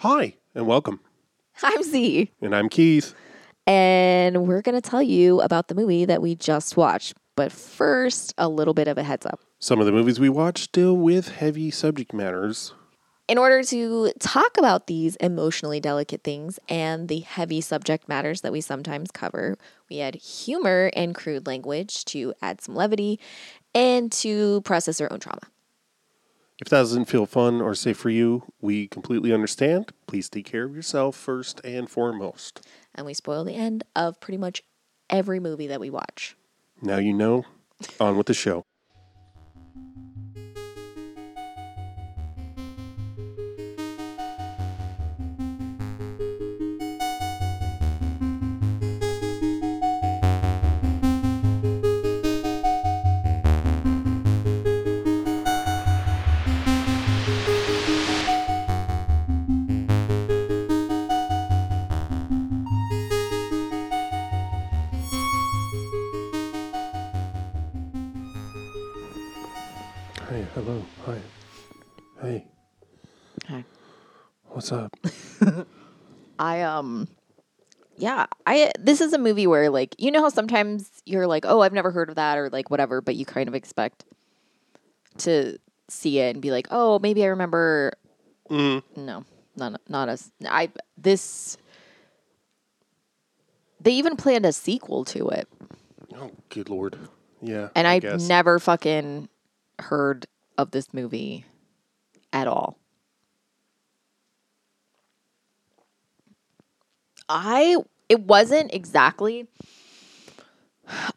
Hi, and welcome. I'm Z, And I'm Keith. and we're going to tell you about the movie that we just watched. But first, a little bit of a heads up. Some of the movies we watch deal with heavy subject matters. In order to talk about these emotionally delicate things and the heavy subject matters that we sometimes cover, we had humor and crude language to add some levity and to process our own trauma. If that doesn't feel fun or safe for you, we completely understand. Please take care of yourself first and foremost. And we spoil the end of pretty much every movie that we watch. Now you know. On with the show. Hello. Hi. Hey, Okay. what's up? I um yeah, I this is a movie where like you know how sometimes you're like, "Oh, I've never heard of that" or like whatever, but you kind of expect to see it and be like, "Oh, maybe I remember." Mm. No, not not as I this they even planned a sequel to it, Oh, good lord. Yeah. and I I've never fucking heard of this movie at all. I it wasn't exactly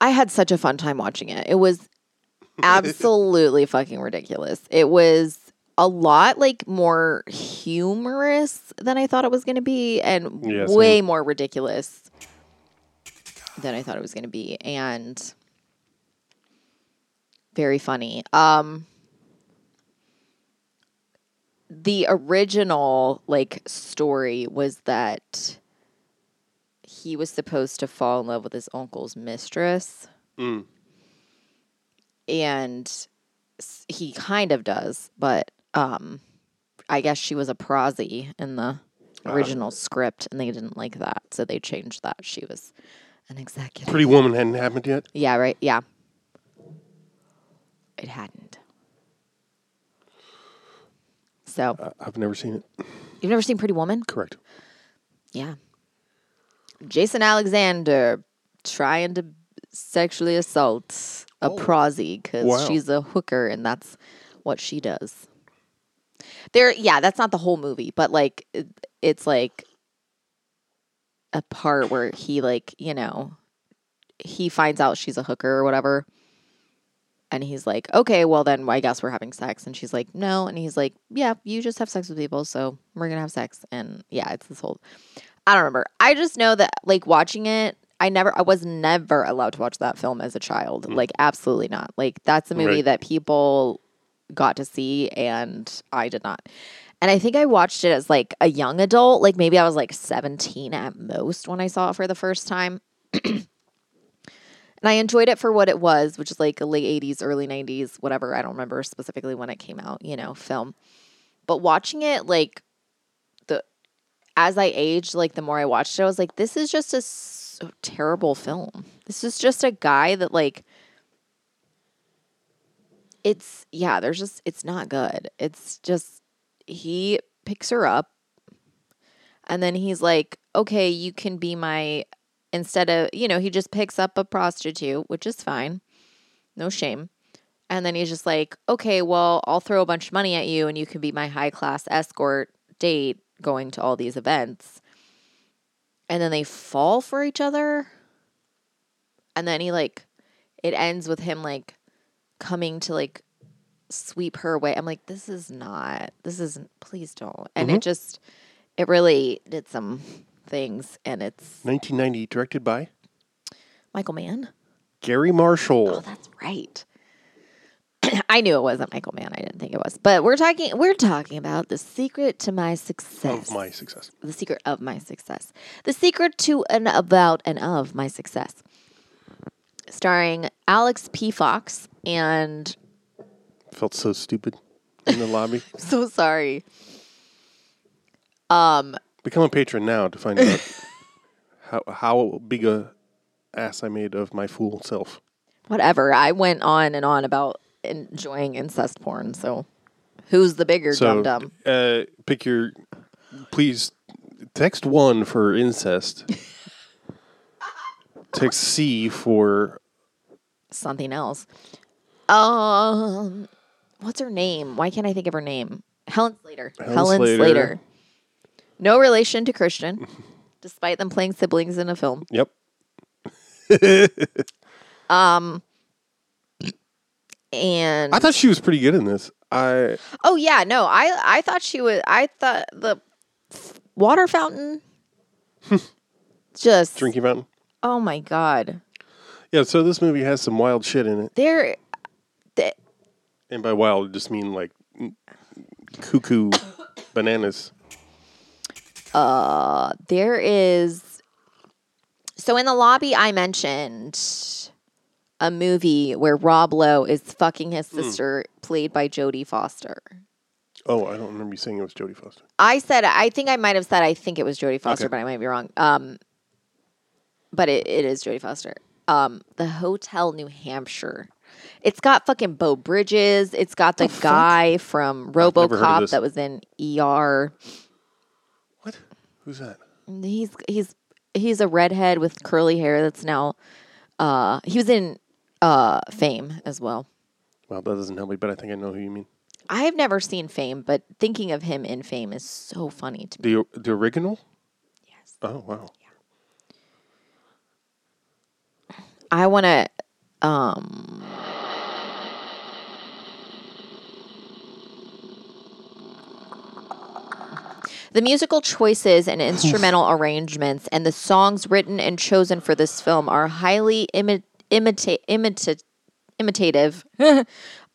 I had such a fun time watching it. It was absolutely fucking ridiculous. It was a lot like more humorous than I thought it was going to be and Yeah, same. way more ridiculous than I thought it was going to be and very funny. Um the original like story was that he was supposed to fall in love with his uncle's mistress Mm. and he kind of does but um i guess she was a prosy in the Ah. original script and they didn't like that so they changed that she was an executive Pretty Woman hadn't happened yet. yeah right yeah it hadn't so Uh, I've never seen it. you've never seen pretty woman Correct. Yeah. Jason Alexander trying to sexually assault a Oh. prosy because Wow. she's a hooker and that's what she does. There, yeah, that's not the whole movie, but like it, it's like a part where he like you know he finds out she's a hooker or whatever. And he's like, okay, well then I guess we're having sex. And she's like, no. And he's like, yeah, you just have sex with people, so we're gonna have sex. And yeah, it's this whole I don't remember. I just know that like watching it, I never I was never allowed to watch that film as a child. Mm. Like absolutely not. Like that's a movie Right. that people got to see and I did not. And I think I watched it as like a young adult, like maybe I was like 17 at most when I saw it for the first time. and I enjoyed it for what it was, which is like a late 80s, early 90s, whatever. I don't remember specifically when it came out, you know, film. But watching it like the as I aged, like the more I watched it, I was like, this is just a s- terrible film. This is just a guy that like it's yeah, there's just it's not good. It's just he picks her up and then he's like, "Okay, you can be my instead of, you know, he just picks up a prostitute, which is fine. No shame. And then he's just like, "Okay, well, I'll throw a bunch of money at you and you can be my high-class escort date going to all these events." And then they fall for each other. And then he like it ends with him like coming to like sweep her away. I'm like, this is not, this isn't, please don't. And it mm-hmm. just, it really did some things. And it's 1990, directed by Michael Mann. Garry Marshall. Oh, that's right. I knew it wasn't Michael Mann. I didn't think it was. But we're talking, we're talking about the secret to my success. of my success. the secret of my success. The secret to and about and of my success. Starring Alex P. Fox and Felt so stupid in the lobby. so sorry. Um, Become a patron now to find out how how big a ass I made of my fool self. whatever. I went on and on about enjoying incest porn. So, who's the bigger So, dum dum? uh, pick your. Please text one for incest. text C for Something else. Um, what's her name? Why can't I think of her name? Helen Slater. Helen Slater. Slater. No relation to Christian, despite them playing siblings in a film. yep. Um, and I thought she was pretty good in this. I oh yeah, no, I I thought she was. I thought the f- water fountain. just drinking fountain. Oh my god, Yeah, so this movie has some wild shit in it, there. th- and by wild, I just mean like cuckoo bananas. There is so in the lobby i mentioned a movie where rob lowe is fucking his sister played by jodie foster Oh, I don't remember you saying it was Jodie Foster. i said i think i might have said i think it was jodie foster Okay. but i might be wrong um but it, it is jodie foster um the hotel new hampshire it's got fucking Beau Bridges. It's got the guy from never heard of RoboCop that was in ER. Who's that? He's he's he's a redhead with curly hair that's now uh he was in uh Fame as well. Well, that doesn't help me, but I think I know who you mean. I've never seen Fame, but thinking of him in Fame is so funny to me. The the original? Yes. Oh wow. Yeah. I want to um The musical choices and instrumental arrangements and the songs written and chosen for this film are highly imi- imita- imita- imitative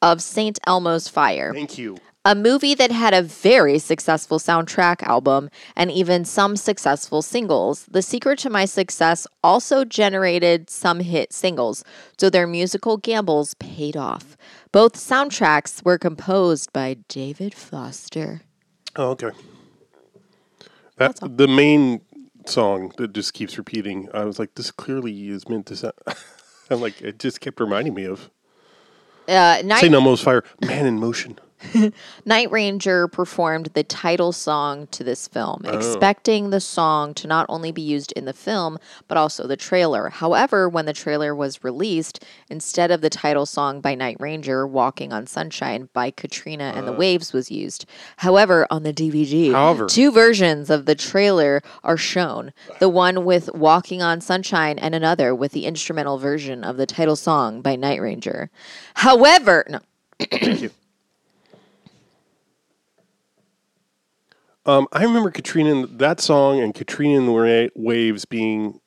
of St. Elmo's Fire Thank you. a movie that had a very successful soundtrack album and even some successful singles. The secret to my success also generated some hit singles, so their musical gambles paid off. Both soundtracks were composed by David Foster. Oh, okay. That the main song that just keeps repeating. I was like, this clearly is meant to sound. I'm like, it just kept reminding me of Uh, Night. Elmo's Fire, Man in Motion. Night Ranger performed the title song to this film, oh. expecting the song to not only be used in the film, but also the trailer. However, when the trailer was released, instead of the title song by Night Ranger, Walking on Sunshine by Katrina and the uh. Waves was used. However, on the DVD, However. two versions of the trailer are shown the one with Walking on Sunshine and another with the instrumental version of the title song by Night Ranger. However, no. Thank you. Um, I remember Katrina and that song and Katrina and the Waves being.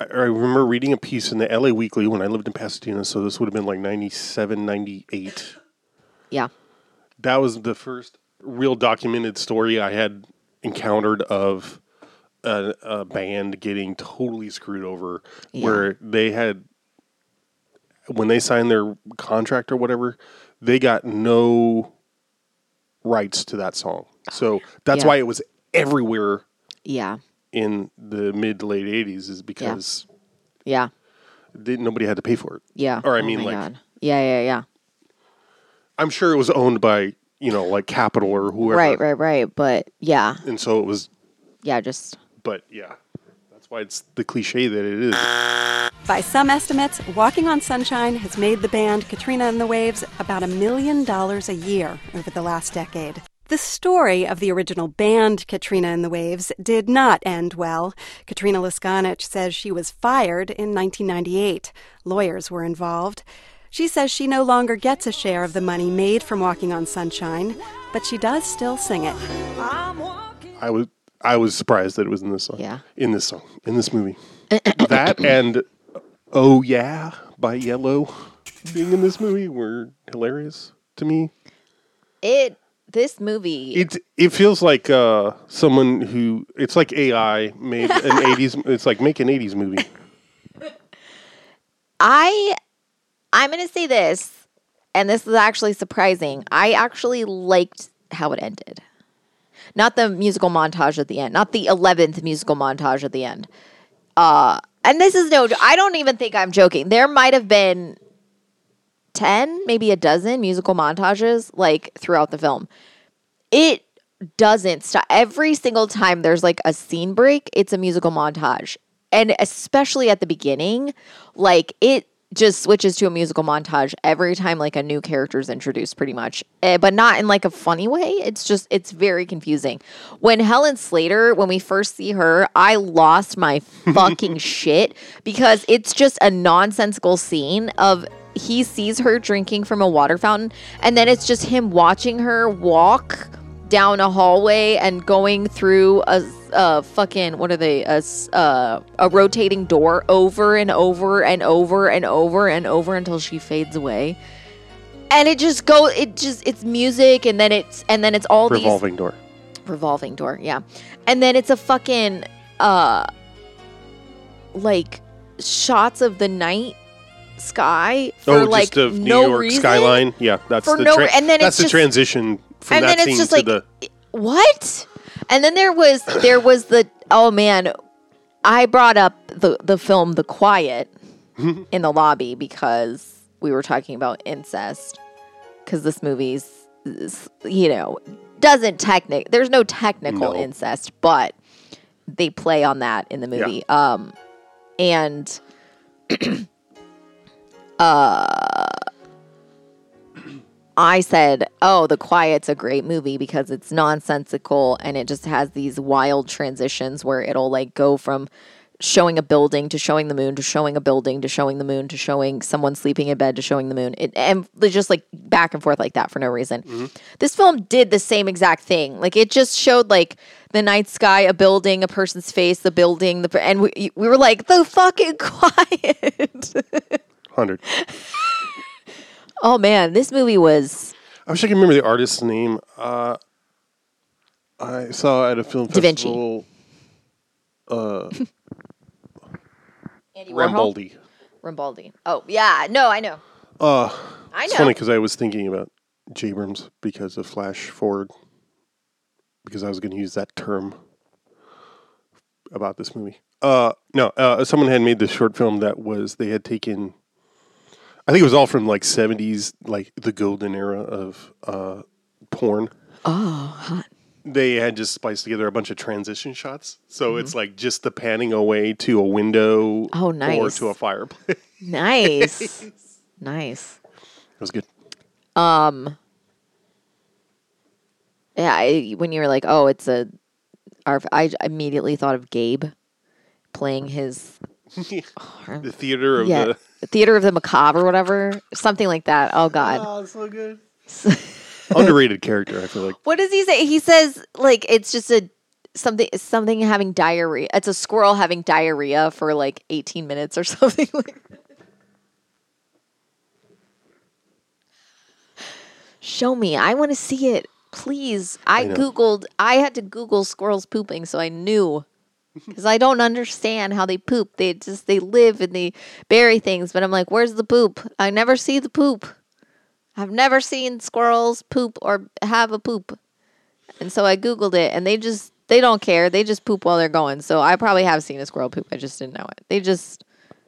I remember reading a piece in the LA Weekly when I lived in Pasadena, so this would have been like 97, 98. Yeah. That was the first real documented story I had encountered of a, a band getting totally screwed over, where they had when they signed their contract or whatever, they got no rights to that song. So that's Yeah. why it was everywhere Yeah. in the mid to late '80s, is because Yeah. they, nobody had to pay for it. Yeah. Or I Oh mean, like, God. Yeah, yeah, yeah. I'm sure it was owned by you know like Capitol or whoever, Right, right, right. But yeah, And so it was, yeah, just but yeah, that's why it's the cliche that it is. By some estimates, Walking on Sunshine has made the band Katrina and the Waves about a million dollars a year over the last decade. The story of the original band Katrina and the Waves did not end well. Katrina Leskanich says she was fired in 1998. Lawyers were involved. She says she no longer gets a share of the money made from Walking on Sunshine, but she does still sing it. I was I was surprised that it was in this song. Yeah. In this song. In this movie. that and Oh Yeah by Yello being in this movie were hilarious to me. it. This movie, It it feels like uh, someone who it's like AI made an eighties it's like make an eighties movie. I, I'm gonna say this, and this is actually surprising. I actually liked how it ended. not the musical montage at the end, not the eleventh musical montage at the end. Uh, and this is no, I don't even think I'm joking. There might have been ten, maybe a dozen musical montages like throughout the film. It doesn't stop. Every single time there's like a scene break, it's a musical montage. And especially at the beginning, like it just switches to a musical montage every time like a new character is introduced pretty much eh, but not in like a funny way it's just it's very confusing when helen slater when we first see her i lost my fucking shit because it's just a nonsensical scene of he sees her drinking from a water fountain and then it's just him watching her walk down a hallway and going through a, a fucking what are they? A, s- uh, a rotating door over and over and over and over and over until she fades away. And it just go it just it's music and then it's and then it's all Revolving door. revolving door yeah. And then it's a fucking uh like shots of the night sky for oh, like just of no New York reason. skyline. Yeah, that's For the no tra- and then that's it's the just- transition from and that then scene it's just to like the what and then there was there was the oh man i brought up the the film the quiet in the lobby because we were talking about incest because this movie's you know doesn't technic there's no technical No. incest but they play on that in the movie um and Uh, I said, "Oh, The Quiet's a great movie because it's nonsensical and it just has these wild transitions where it'll like go from showing a building to showing the moon to showing a building to showing the moon to showing someone sleeping in bed to showing the moon. It, and just like back and forth like that for no reason. Mm-hmm. This film did the same exact thing. Like it just showed like the night sky, a building, a person's face, the building, the and we we were like the fucking quiet. hundred. oh man, this movie was I wish I could remember the artist's name. Uh, I saw at a film Da Vinci. festival Andy Warhol? Rambaldi. Rambaldi. Oh yeah, no, I know. Uh, I know. it's funny because I was thinking about Jabrams because of Flash Forward because I was going to use that term about this movie. Uh, no, uh, someone had made this short film that was they had taken. I think it was all from like seventies, like the golden era of uh, porn. Oh, hot. They had just spliced together a bunch of transition shots, so Mm-hmm. it's like just the panning away to a window, Oh, nice. or to a fireplace. Nice. Nice. nice. was good. Um, yeah, I, when you were like, "Oh, it's a," I immediately thought of Gabe playing his the theater of yeah the. Theater of the macabre or whatever, something like that. Oh God. Oh, so good. Underrated character, I feel like. What does he say? He says like it's just a something something having diarrhea. It's a squirrel having diarrhea for like 18 minutes or something like that. Show me. I want to see it. Please. I, know. googled I had to google squirrels pooping so I knew. Cuz I don't understand how they poop. They just they live and they bury things, but I'm like, "Where's the poop? I never see the poop." I've never seen squirrels poop or have a poop. And so I Googled it and they just, they don't care. They just poop while they're going. So I probably have seen a squirrel poop. I just didn't know it. They just,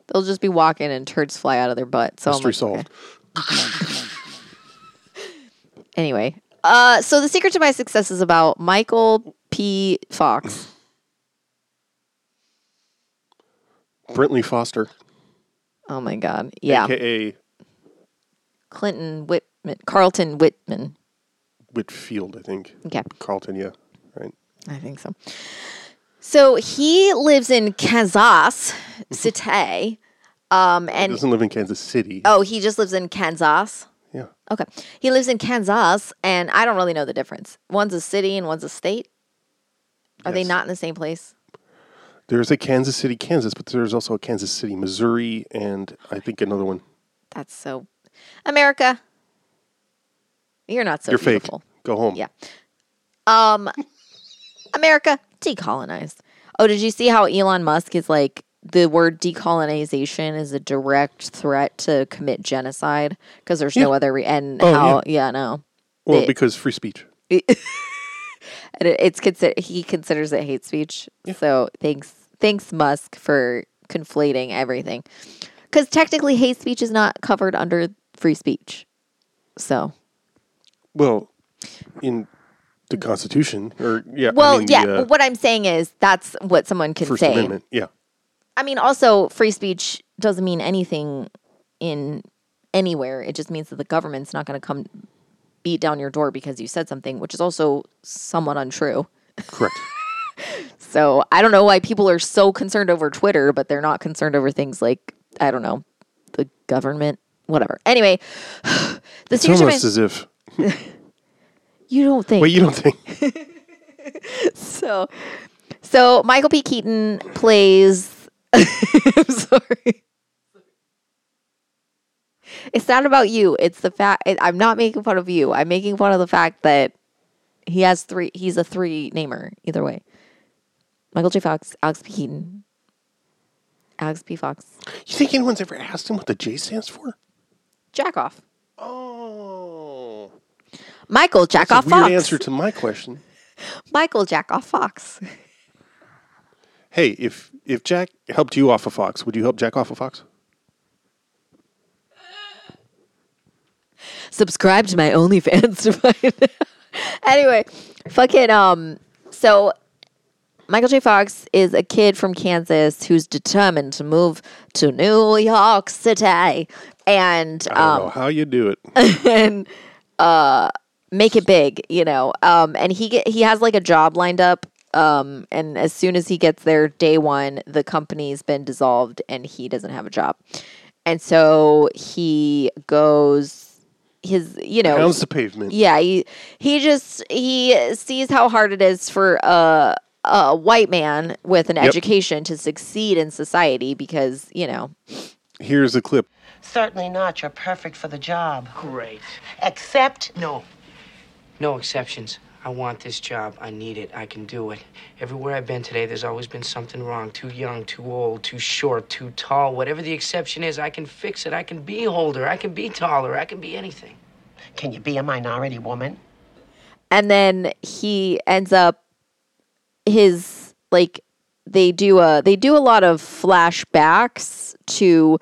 they'll just be walking and turds fly out of their butt. So I'm Mystery like, solved. okay. Anyway, uh, so the secret to my success is about Michael P. Fox. Brantley Foster, Oh my God. Yeah. aka Clinton Whitman, Carlton Whitman. Whitfield, I think. Okay. Carlton, yeah, right. I think so. So he lives in Kansas City. Um, He doesn't live in Kansas City. oh, he just lives in Kansas. Yeah, Okay. He lives in Kansas, and I don't really know the difference. One's a city and one's a state. Are they not in the same place? There's a Kansas City, Kansas, but there's also a Kansas City, Missouri, and I think another one. That's so. America. You're not so You're fake. Go home. Yeah. Um, America decolonized. Oh, did you see how Elon Musk is like the word decolonization is a direct threat to commit genocide because there's no other re- and Oh, how yeah no Well, They- because free speech. and it, it's consider he considers it hate speech. So thanks, thanks Musk for conflating everything, because technically hate speech is not covered under free speech. So Well, in the Constitution, or yeah, well, I mean, yeah. the, uh, what I'm saying is that's what someone can First say. Amendment. Yeah, I mean, also free speech doesn't mean anything in anywhere. It just means that the government's not going to come beat down your door because you said something, which is also somewhat untrue. correct. So I don't know why people are so concerned over Twitter, but they're not concerned over things like I don't know the government, whatever. Anyway, the it's almost as if. you don't think Wait, you don't think? so. So Michael P. Keaton plays. I'm sorry. It's not about you. It's the fact. I'm not making fun of you. I'm making fun of the fact that he has three. He's a three namer. Either way, Michael J. Fox, Alex P. Keaton, Alex P. Fox, You think anyone's ever asked him what the J stands for? jack off. Oh, Michael Jack that's off a weird Fox. answer to my question. Michael Jack off Fox. Hey, if if Jack helped you off a fox, would you help Jack off a fox? subscribe to my OnlyFans to find anyway, fucking um so Michael J. Fox is a kid from Kansas who's determined to move to New York City and I don't know um how you do it. and uh make it big, you know. Um and he get he has like a job lined up um and as soon as he gets there day 1 the company's been dissolved and he doesn't have a job. And so he goes his you know Pounds the pavement. yeah, he he just he sees how hard it is for a a white man with an Yep. education to succeed in society because you know Here's a clip. Certainly not. You're perfect for the job. Great. Except No. No exceptions. I want this job. I need it. I can do it. Everywhere I've been today, there's always been something wrong. Too young, too old, too short, too tall. Whatever the exception is, I can fix it. I can be older. I can be taller. I can be anything. can you be a minority woman? and then he ends up his like they do a they do a lot of flashbacks to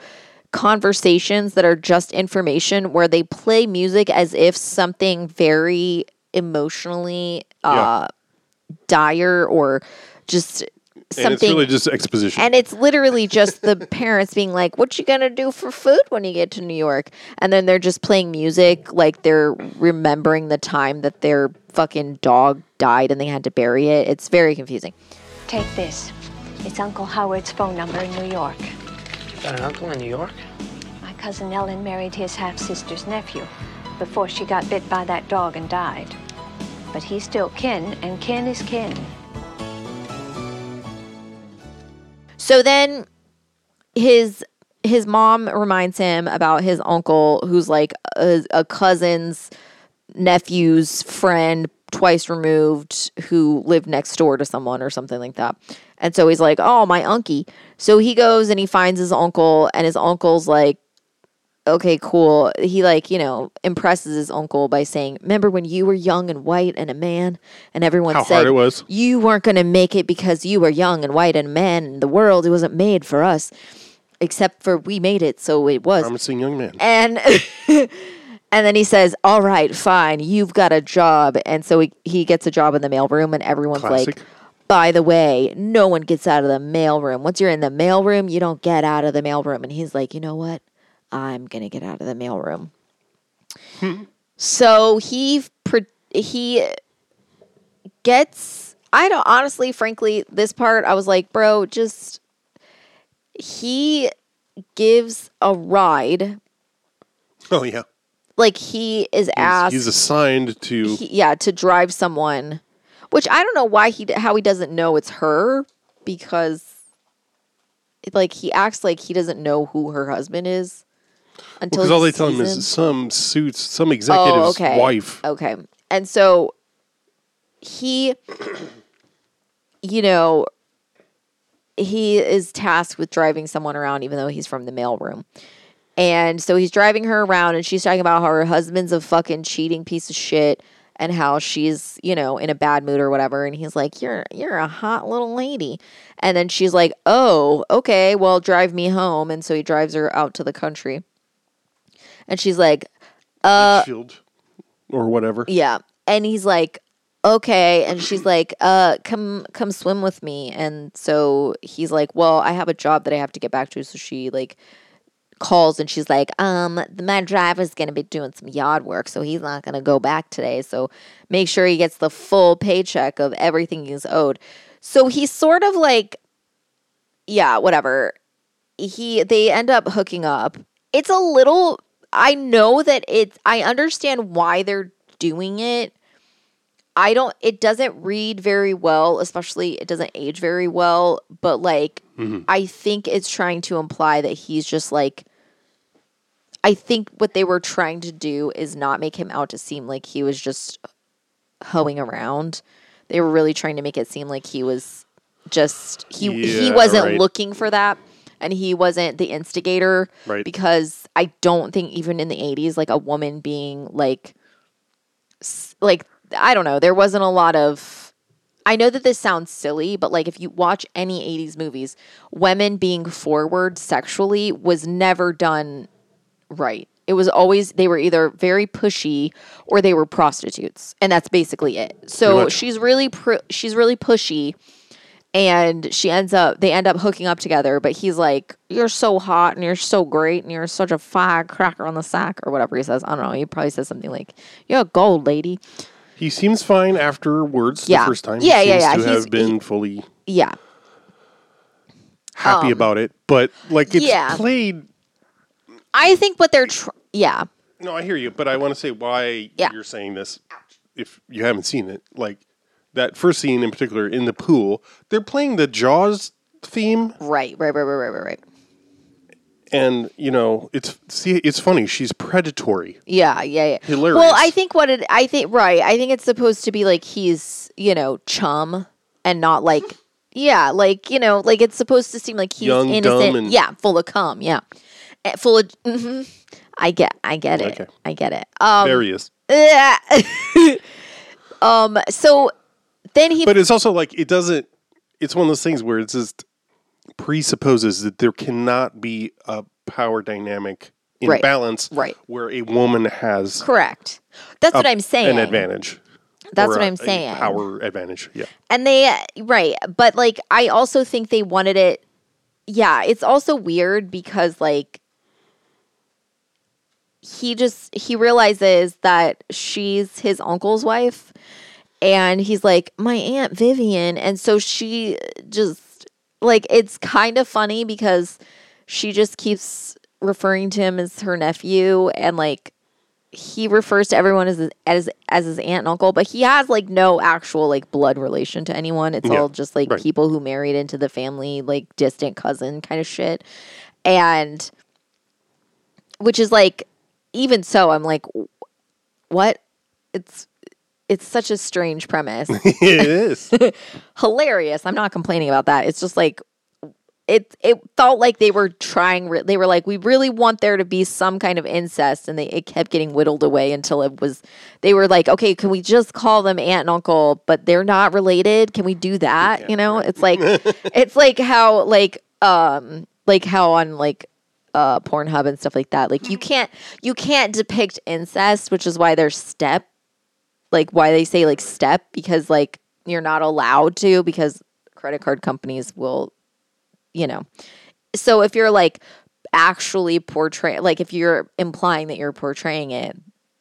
conversations that are just information where they play music as if something very emotionally uh dire or just And something it's really just exposition. and it's literally just the parents being like, "What you gonna do for food when you get to New York?" And then they're just playing music, like they're remembering the time that their fucking dog died and they had to bury it. It's very confusing. Take this. It's Uncle Howard's phone number in New York. You Got an uncle in New York? My cousin Ellen married his half sister's nephew before she got bit by that dog and died. But he's still kin, and kin is kin. So then his his mom reminds him about his uncle who's like a, a cousin's nephew's friend twice removed who lived next door to someone or something like that. And so he's like, "Oh, my unkie." So he goes and he finds his uncle and his uncle's like okay, cool. He like, you know, impresses his uncle by saying, "Remember when you were young and white and a man and everyone How said hard it was. you weren't going to make it because you were young and white and a man and the world it wasn't made for us except for we made it so it was." Promising young man. And and then he says, "All right, fine. You've got a job." And so he, he gets a job in the mailroom and everyone's like, "By the way, no one gets out of the mailroom. Once you're in the mailroom, you don't get out of the mailroom." And he's like, "You know what? I'm going to get out of the mailroom." Hmm. so he he gets I don't honestly frankly this part I was like, "Bro, just he gives a ride Oh yeah. like he is asked he's assigned to. he- yeah to drive someone which i don't know why he how he doesn't know it's her because like he acts like he doesn't know who her husband is until Because all they tell him is some suits, some executive's oh, okay. wife. okay and so he you know he is tasked with driving someone around even though he's from the mailroom and so he's driving her around and she's talking about how her husband's a fucking cheating piece of shit and how she's, you know, in a bad mood or whatever and he's like, "You're you're a hot little lady." And then she's like, "Oh, okay, well, drive me home." And so he drives her out to the country. And she's like, uh Shield or whatever. yeah. And he's like, okay. And she's like, uh, come come swim with me. And so he's like, Well, I have a job that I have to get back to. So she like calls and she's like, um, my driver's gonna be doing some yard work, so he's not gonna go back today. So make sure he gets the full paycheck of everything he's owed. So he's sort of like yeah, whatever. He they end up hooking up. It's a little I know that it's I understand why they're doing it. I don't it doesn't read very well, especially it doesn't age very well, but like mm-hmm. I think it's trying to imply that he's just like I think what they were trying to do is not make him out to seem like he was just hoeing around. They were really trying to make it seem like he was just he he wasn't right. looking for that and he wasn't the instigator Right. because I don't think even in the 80s like a woman being like like I don't know there wasn't a lot of I know that this sounds silly but like if you watch any 80s movies women being forward sexually was never done right. It was always they were either very pushy or they were prostitutes and that's basically it. So she's really pr- she's really pushy and she ends up they end up hooking up together but he's like you're so hot and you're so great and you're such a firecracker on the sack or whatever he says i don't know he probably says something like you're a gold lady He seems fine afterwards Yeah. the first time. Yeah, he yeah, seems yeah. To He's- have been he- fully yeah happy about it, but like it's Um, yeah. played. i think what they're tr- yeah No, I hear you, but I want to say why Yeah. you're saying this. If you haven't seen it, like that first scene in particular in the pool, they're playing the Jaws theme, right right right right right right and you know it's see it's funny. She's predatory. Yeah, yeah, yeah. Hilarious. Well, I think what it, I think, right. I think it's supposed to be like he's, you know, chum and not like, yeah, like, you know, like it's supposed to seem like he's Young, innocent. dumb, and- yeah, full of cum. Yeah. Eh, Full of, hmm I get, I get it. Okay. I get it. Um, there he is. um, so then he, But it's also like it doesn't. It's one of those things where it just presupposes that there cannot be a power dynamic in Right. balance, Right. Where a woman has correct. That's what I'm saying. an advantage. That's what a- I'm a saying. power advantage. Yeah. And they, right. But like, I also think they wanted it. Yeah. It's also weird because like, he just, he realizes that she's his uncle's wife. And he's like, my Aunt Vivian. And so she just, like, it's kind of funny because she just keeps referring to him as her nephew. And like, he refers to everyone as his, as as his aunt and uncle, but he has like no actual like blood relation to anyone. It's Yeah, all just like right. people who married into the family, like distant cousin kind of shit. And which is like even so, I'm like, what? It's it's such a strange premise. it is. Hilarious. I'm not complaining about that. It's just like it it felt like they were trying re- they were like we really want there to be some kind of incest and they it kept getting whittled away until it was they were like okay can we just call them aunt and uncle but they're not related can we do that you know it's like it's like how like um like how on like uh Pornhub and stuff like that like you can't you can't depict incest which is why there's step like why they say like step because like you're not allowed to because credit card companies will you know. So if you're like actually portray like if you're implying that you're portraying it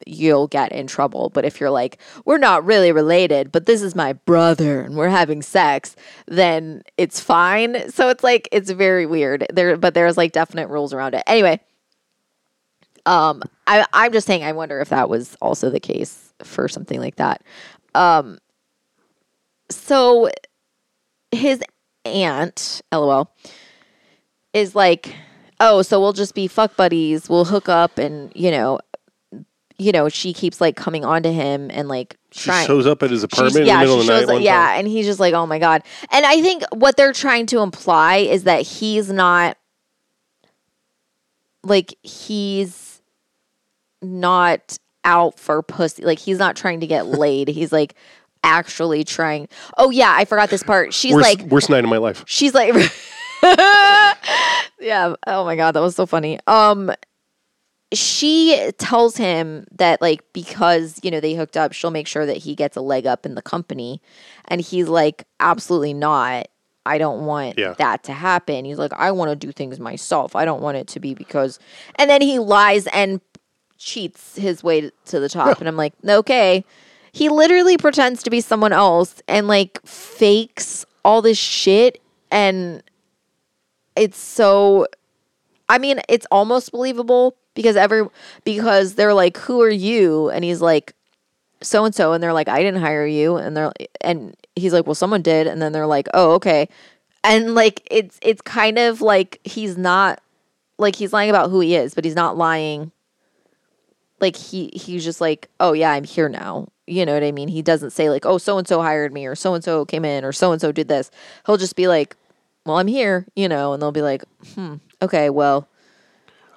you'll get in trouble. But if you're like we're not really related but this is my brother and we're having sex then it's fine. So it's like it's very weird. There but there's like definite rules around it. Anyway um i i'm just saying i wonder if that was also the case for something like that um so his aunt lol is like oh so we'll just be fuck buddies we'll hook up and you know you know she keeps like coming on to him and like She trying shows up at his apartment in the middle of the night. up- yeah, time. and he's just like, oh my god. And I think what they're trying to imply is that he's not like he's not out for pussy. Like he's not trying to get laid. He's like actually trying. Oh yeah, I forgot this part. She's worst, like worst night of my life. she's like yeah oh my god that was so funny um she tells him that like because you know they hooked up she'll make sure that he gets a leg up in the company and he's like absolutely not i don't want Yeah. that to happen he's like i want to do things myself i don't want it to be because and then he lies and cheats his way to the top. And i'm like okay. He literally pretends to be someone else and like fakes all this shit. And it's so I mean, it's almost believable because every because they're like, "Who are you?" and he's like, "So and so," and they're like, "I didn't hire you," and they're and he's like, "Well, someone did," and then they're like, "Oh, okay," and like it's it's kind of like he's not like he's lying about who he is, but he's not lying. Like he he's just like, "Oh yeah, I'm here now." You know what I mean? He doesn't say like, "Oh, so and so hired me," or "So and so came in," or "So and so did this." He'll just be like, "Well, I'm here," you know, and they'll be like, "Hmm, okay, well."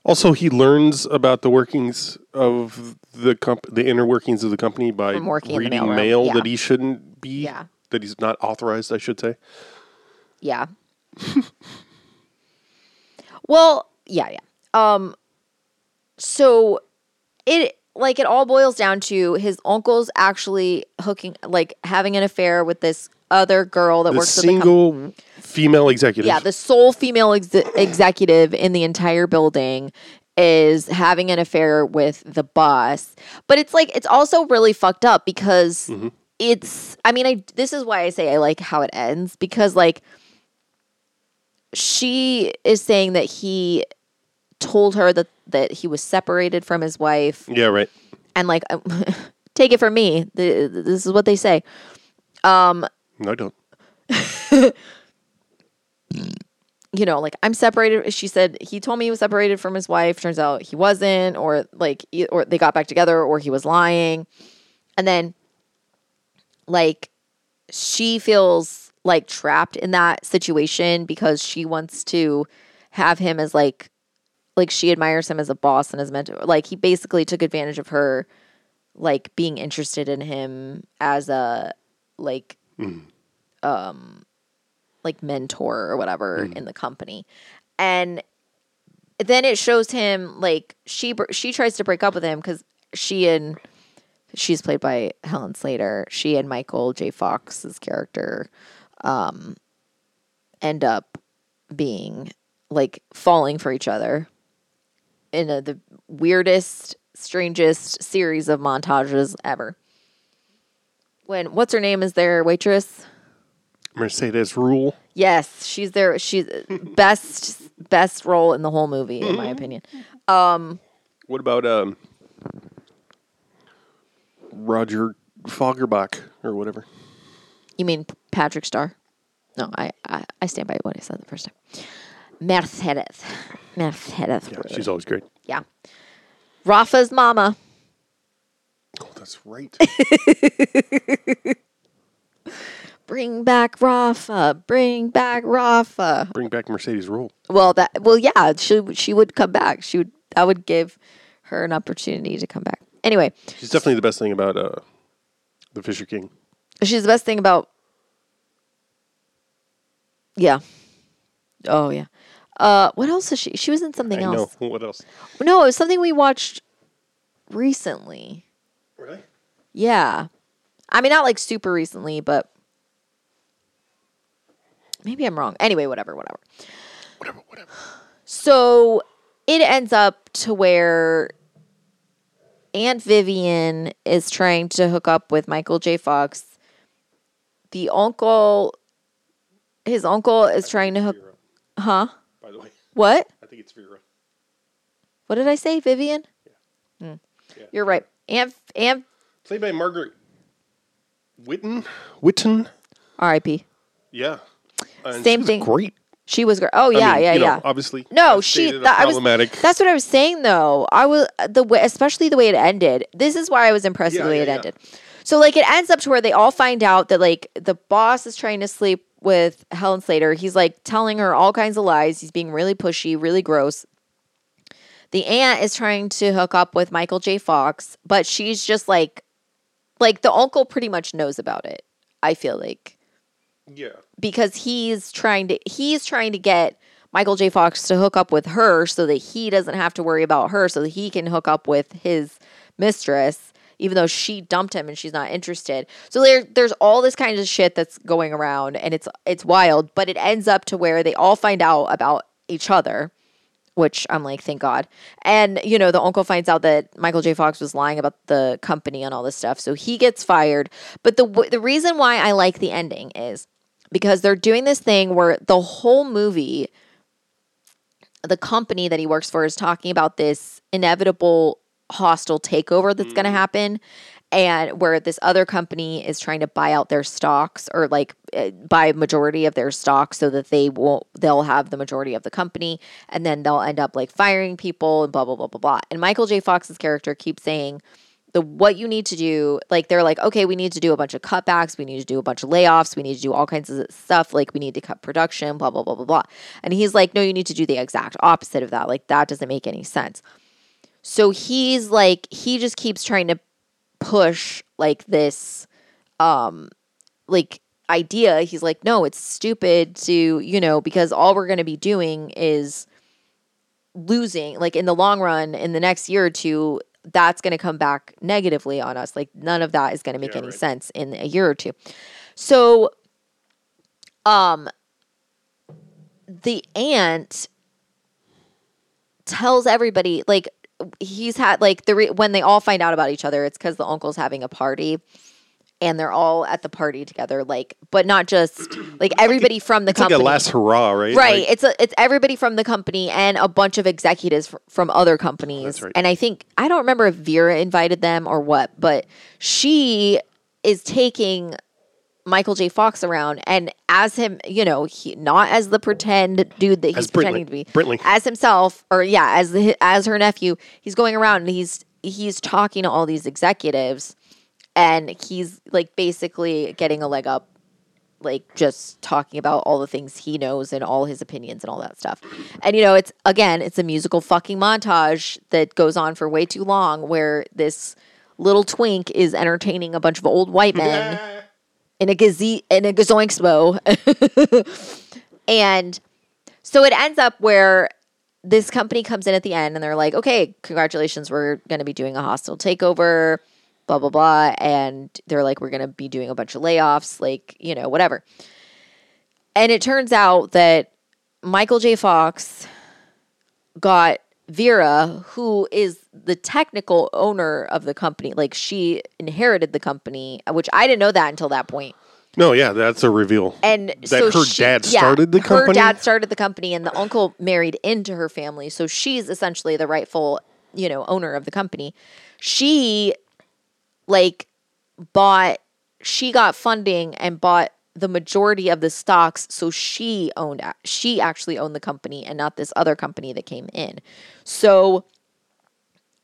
Also, he learns about the workings of the comp- the inner workings of the company by working in the reading mailroom, mail yeah. that he shouldn't be. Yeah. That he's not authorized, I should say. Yeah. well, yeah, yeah. Um so it like it all boils down to his uncle's actually hooking like having an affair with this other girl that The works for the single female executive. yeah, the sole female ex- executive in the entire building is having an affair with the boss. But it's like it's also really fucked up because mm-hmm. it's I mean, I this is why I say I like how it ends because like she is saying that he told her that that he was separated from his wife yeah, right. and like take it from me, the, this is what they say. Um, No, I don't. you know, like I'm separated. She said he told me he was separated from his wife. Turns out he wasn't, or like, or they got back together, or he was lying. And then, like, she feels like trapped in that situation because she wants to have him as like, like she admires him as a boss and as mentor. Like he basically took advantage of her, like being interested in him as a like um like mentor or whatever in the company. And then it shows him like she she tries to break up with him because she and she's played by Helen Slater. She and Michael J. Fox's character um end up being like falling for each other in a, the weirdest strangest series of montages ever when what's her name is their waitress Mercedes Ruehl. Yes, she's there. She's best best role in the whole movie, in my opinion. What about um, Roger Foggerbach or whatever? You mean Patrick Star? No, I, I I stand by what I said the first time. Mercedes, Mercedes. Yeah, she's always great. yeah. Rafa's mama. Oh, that's right. Bring back Rafa. Bring back Rafa. Bring back Mercedes Ruehl. Well, that well, yeah. She she would come back. She would. That would give her an opportunity to come back. Anyway, She's definitely the best thing about uh, the Fisher King. She's the best thing about. Yeah. Oh yeah. Uh, what else is she? She was in something I know. else. What else? No, it was something we watched recently. Really? Yeah. I mean, not like super recently, but maybe I'm wrong. Anyway, whatever, whatever. Whatever, whatever. So it ends up to where Aunt Vivian is trying to hook up with Michael J. Fox. The uncle, his uncle is trying to hook. Huh? By the way, What? I think it's Vera. What did I say, Vivian? Hmm. You're right. Aunt Aunt Played by Margaret Whitton. Whitton. R.I.P. Yeah. And Same she was thing. Great. She was great. Oh I yeah, mean, yeah, you know, yeah. obviously. No, she. That, I was. That's what I was saying, though. I was the way, especially the way it ended. This is why I was impressed with Yeah, the way yeah, it yeah. ended. So, like, it ends up to where they all find out that like the boss is trying to sleep with Helen Slater. He's like telling her all kinds of lies. He's being really pushy, really gross. The aunt is trying to hook up with Michael J. Fox, but she's just like, like the uncle pretty much knows about it. I feel like Yeah. because he's trying to he's trying to get Michael J. Fox to hook up with her so that he doesn't have to worry about her, so that he can hook up with his mistress, even though she dumped him and she's not interested. So there there's all this kind of shit that's going around and it's it's wild, but it ends up to where they all find out about each other. Which I'm like, thank God. And, you know, the uncle finds out that Michael J. Fox was lying about the company and all this stuff. So he gets fired. But the, the reason why I like the ending is because they're doing this thing where the whole movie the company that he works for is talking about this inevitable hostile takeover that's going to happen and where this other company is trying to buy out their stocks or like uh, buy majority of their stocks so that they won't they'll have the majority of the company and then they'll end up like firing people and blah blah blah blah blah. And michael j. Fox's character keeps saying the what you need to do like they're like okay we need to do a bunch of cutbacks we need to do a bunch of layoffs we need to do all kinds of stuff like we need to cut production blah blah blah blah blah. And he's like no you need to do the exact opposite of that like that doesn't make any sense so he's like he just keeps trying to push like this um like idea. He's like no it's stupid to you know because all we're going to be doing is losing like in the long run in the next year or two that's going to come back negatively on us. Like none of that is going to make Yeah, any right. sense in a year or two. So um the aunt tells everybody like he's had like the re- when they all find out about each other it's because the uncle's having a party and they're all at the party together like but not just like everybody from the company. It's like a last hurrah, right? right Like, it's a it's everybody from the company and a bunch of executives fr- from other companies right. and i think i don't remember if vera invited them or what but she is taking michael j fox around and as him you know he not as the pretend dude that he's pretending to be Brantley. as himself or yeah as the as her nephew he's going around and he's he's talking to all these executives and he's like basically getting a leg up like just talking about all the things he knows and all his opinions and all that stuff. And you know, it's again, it's a musical fucking montage that goes on for way too long where this little twink is entertaining a bunch of old white men in a gaze in a gazoinkspo. and so it ends up where this company comes in at the end and they're like, okay, congratulations, we're going to be doing a hostile takeover, blah, blah, blah. And they're like, we're going to be doing a bunch of layoffs, like, you know, whatever. And it turns out that Michael J. Fox got Vera, who is the technical owner of the company. Like, she inherited the company, which I didn't know that until that point no, yeah, that's a reveal. and that so her she- dad yeah, started the company. Her dad started the company, and the uncle married into her family, so she's essentially the rightful, you know, owner of the company. She, like, bought. She got funding and bought the majority of the stocks, so she owned. She actually owned the company, and not this other company that came in. So,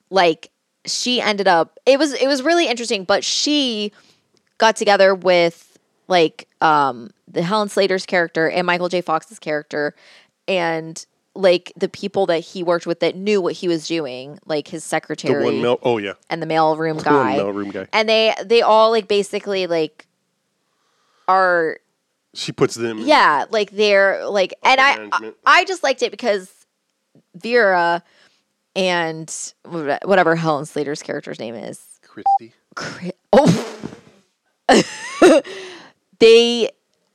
like, she ended up. It was it was really interesting, but she got together with like um the Helen Slater's character and Michael J. Fox's character and like the people that he worked with that knew what he was doing, like his the secretary one mail. Oh yeah, and the mailroom the guy. mailroom guy. And they they all like basically like are She puts them. yeah, like they're like and I. I just liked it because Vera and whatever Helen Slater's character's name is Christy. Chri- oh they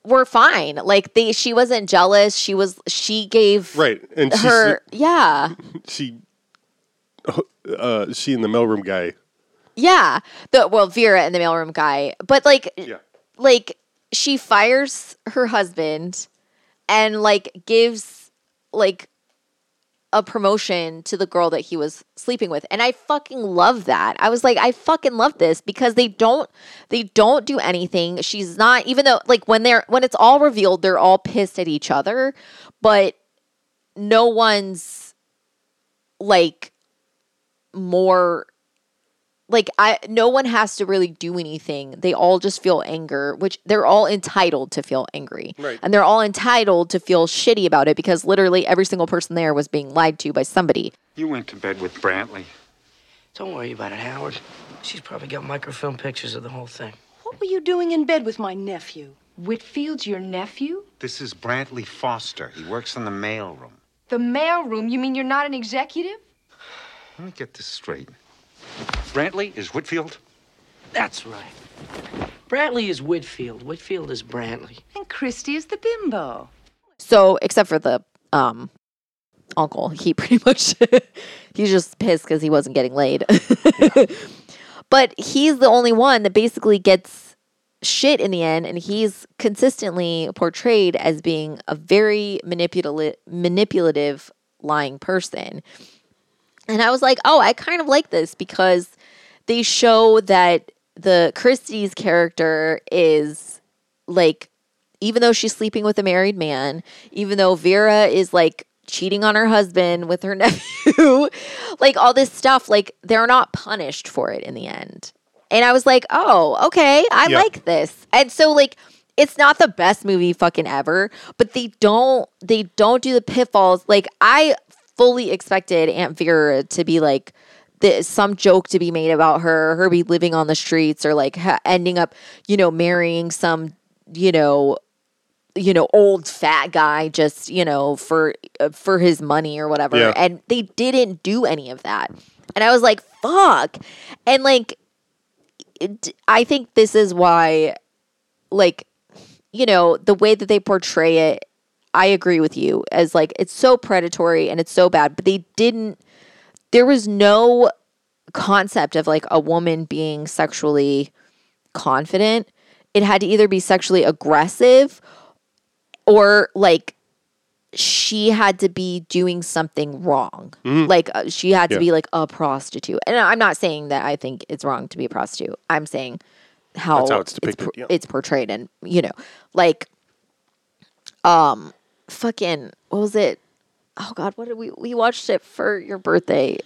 were fine like they she wasn't jealous she was she gave Right, and she her yeah she uh she and the mailroom guy. yeah the well vera and the mailroom guy but like Yeah. like she fires her husband and like gives like a promotion to the girl that he was sleeping with. And i fucking love that. I was like i fucking love this because they don't they don't do anything. She's not even though like when they're when it's all revealed they're all pissed at each other but no one's like more like I no one has to really do anything. They all just feel anger, which they're all entitled to feel angry. Right. And they're all entitled to feel shitty about it because literally every single person there was being lied to by somebody. You went to bed with Brantley. Don't worry about it, Howard. She's probably got microfilm pictures of the whole thing. What were you doing in bed with my nephew? Whitfield's your nephew? This is Brantley Foster. He works in the mailroom. The mailroom? You mean you're not an executive? Let me get this straight. Brantley is Whitfield? That's right. Brantley is Whitfield. Whitfield is Brantley. And Christy is the bimbo. So, except for the um uncle, he pretty much he's just pissed because he wasn't getting laid. but he's the only one that basically gets shit in the end, and he's consistently portrayed as being a very manipulative, manipulative, lying person. And I was like, oh, I kind of like this because they show that the Christy's character is like even though she's sleeping with a married man, even though Vera is like cheating on her husband with her nephew, like all this stuff, like they're not punished for it in the end. And I was like, oh, okay, I Yeah. like this. And so like it's not the best movie fucking ever, but they don't they don't do the pitfalls. Like I fully expected Aunt Vera to be like the, some joke to be made about her, her be living on the streets or like ha- ending up, you know, marrying some, you know, you know, old fat guy just, you know, for uh, for his money or whatever. Yeah. And they didn't do any of that. And I was like, fuck. And like it, I think this is why like you know, the way that they portray it, I agree with you as like it's so predatory and it's so bad, but they didn't there was no concept of like a woman being sexually confident. It had to either be sexually aggressive or like she had to be doing something wrong. Like uh, she had to Yeah. be like a prostitute. And I'm not saying that I think it's wrong to be a prostitute. I'm saying how, how it's depicted, por- yeah. it's portrayed and you know, like um fucking what was it? Oh god, what did we we watched it for your birthday?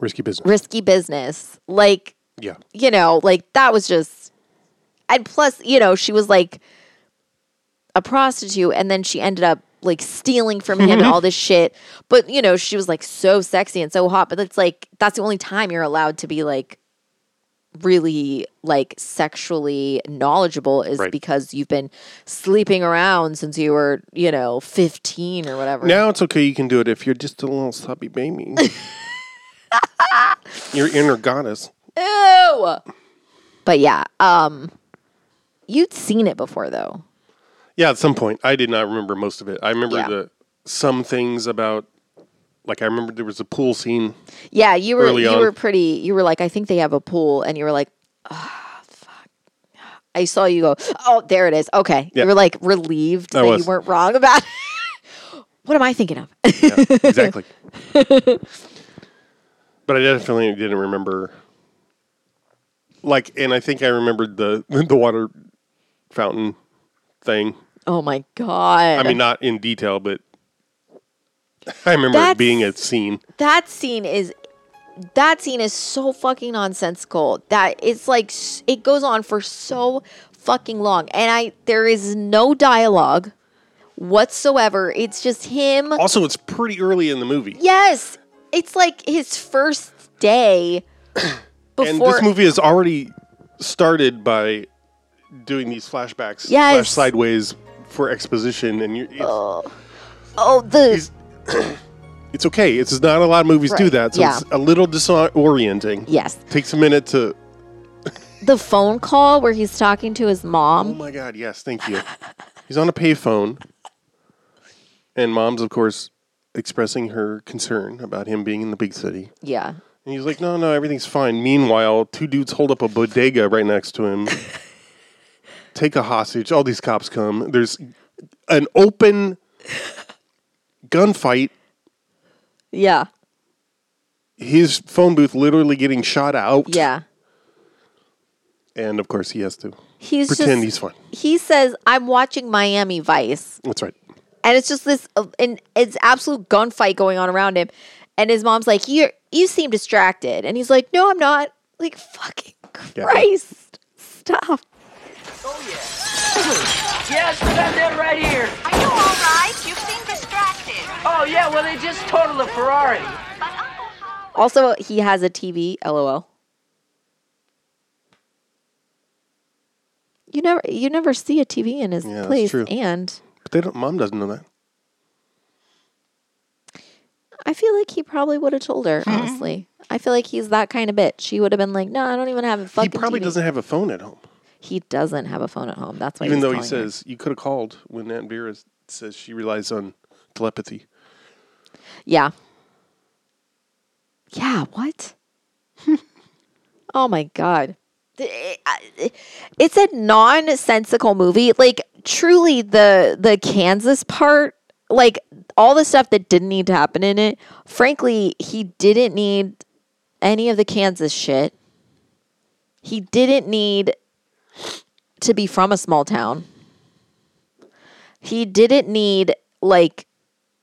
Risky business. Risky business. Like yeah. you know, like that was just and plus, you know, she was like a prostitute and then she ended up like stealing from him and all this shit. But, you know, she was like so sexy and so hot, but it's like that's the only time you're allowed to be like really like sexually knowledgeable is Right. because you've been sleeping around since you were, you know, 15 or whatever. Now it's okay. You can do it if you're just a little sloppy baby. Your inner goddess. Ew. But yeah, um you'd seen it before though. Yeah, at some point. I did not remember most of it. I remember Yeah. the some things about like I remember there was a pool scene. Yeah, you were you on. were pretty. You were like, I think they have a pool, and you were like, ah, fuck. I saw you go. Oh, there it is. Okay, Yeah. you were like relieved I that you weren't wrong about. it. what am I thinking of? Yeah, exactly. but I definitely didn't remember like and I think I remembered the the water fountain thing. oh my god! I mean not in detail, but I remember That's- it being a scene. that scene is that scene is so fucking nonsensical that it's like it goes on for so fucking long and i there is no dialogue whatsoever it's just him Also, it's pretty early in the movie. yes it's like his first day before And this movie has already started by doing these flashbacks, Yes. flash sideways for exposition, and you, it's, oh the it's okay. It's not a lot of movies do Right, that, so yeah. it's a little disorienting. yes Takes a minute to. the phone call where he's talking to his mom. Oh mom my god! Yes, thank you. He's on a payphone, and mom's, of course, expressing her concern about him being in the big city. yeah And he's like, "No, no, everything's fine." Meanwhile, two dudes hold up a bodega right next to him, take a hostage. All these cops come. There's an open gunfight. yeah His phone booth literally getting shot out. yeah and of course he has to he's pretend just he's fine. he says i'm watching miami vice That's right. and it's just this uh, and it's absolute gunfight going on around him and his mom's like you you seem distracted and he's like no i'm not like fucking Yeah. christ stop Oh yeah. Yes, I'm there right here. Are you all right? You seem distracted. Oh, yeah, well, they just totaled a Ferrari. Also, he has a TV. LOL. You never, you never see a TV in his Yeah, that's place, true. and But they don't. Mom doesn't know that. I feel like he probably would have told her. Hmm. Honestly, I feel like he's that kind of bitch. She would have been like, "No, I don't even have a fucking He probably TV." doesn't have a phone at home. He doesn't have a phone at home. That's why. Even he's though he calling her. says you could have called when Aunt Vera says she relies on telepathy. Yeah. Yeah, what? oh my god. It's a nonsensical movie. Like truly the the Kansas part, like all the stuff that didn't need to happen in it. Frankly, he didn't need any of the Kansas shit. He didn't need to be from a small town. He didn't need like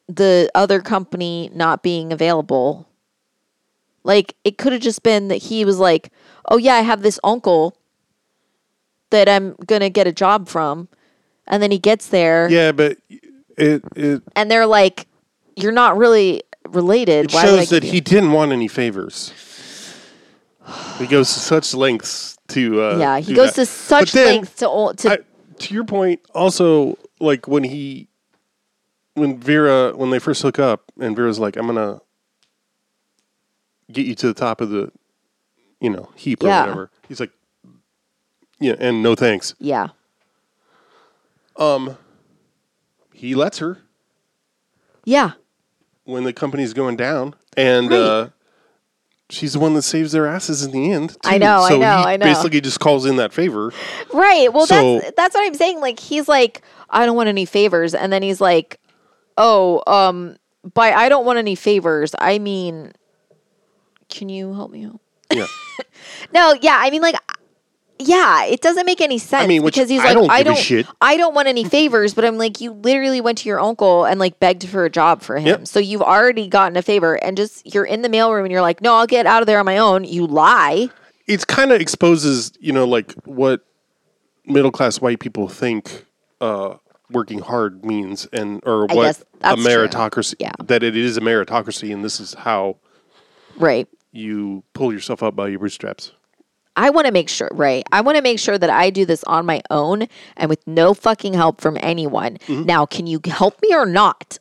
the other company not being available. Like it could have just been that he was like, "Oh yeah, I have this uncle that I'm going to get a job from." And then he gets there Yeah, but it it, and they're like, "You're not really related." it Why shows that he didn't want any favors. He goes to such lengths to. Uh, Yeah, he goes that. to such then, lengths to to I, to your point, also like when he, when Vera, when they first hook up, and Vera's like, "I'm gonna get you to the top of the, you know, heap or whatever." He's like, "Yeah," and no thanks. Yeah. Um, he lets her Yeah. when the company's going down, and uh, she's the one that saves their asses in the end. I too. know, I So know, he I know. Basically, just calls in that favor. Right. Well, So- that's that's what I'm saying. Like he's like, I don't want any favors, and then he's like, Oh, um, by I don't want any favors, I mean, can you help me out? Yeah. No, yeah, I mean, like, yeah, it doesn't make any sense. I mean, which because he's I like, don't I give a don't, shit. I don't want any favors, but I'm like, you literally went to your uncle and like begged for a job for him, Yep. so you've already gotten a favor, and just you're in the mailroom and you're like, no, I'll get out of there on my own. You lie. it's kind of exposes, you know, like what middle class white people think uh, working hard means, and or I what a meritocracy. Yeah. That it is a meritocracy, and this is how Right. you pull yourself up by your bootstraps. I want to make sure, right? I want to make sure that I do this on my own and with no fucking help from anyone. Mm-hmm. Now, can you help me or not?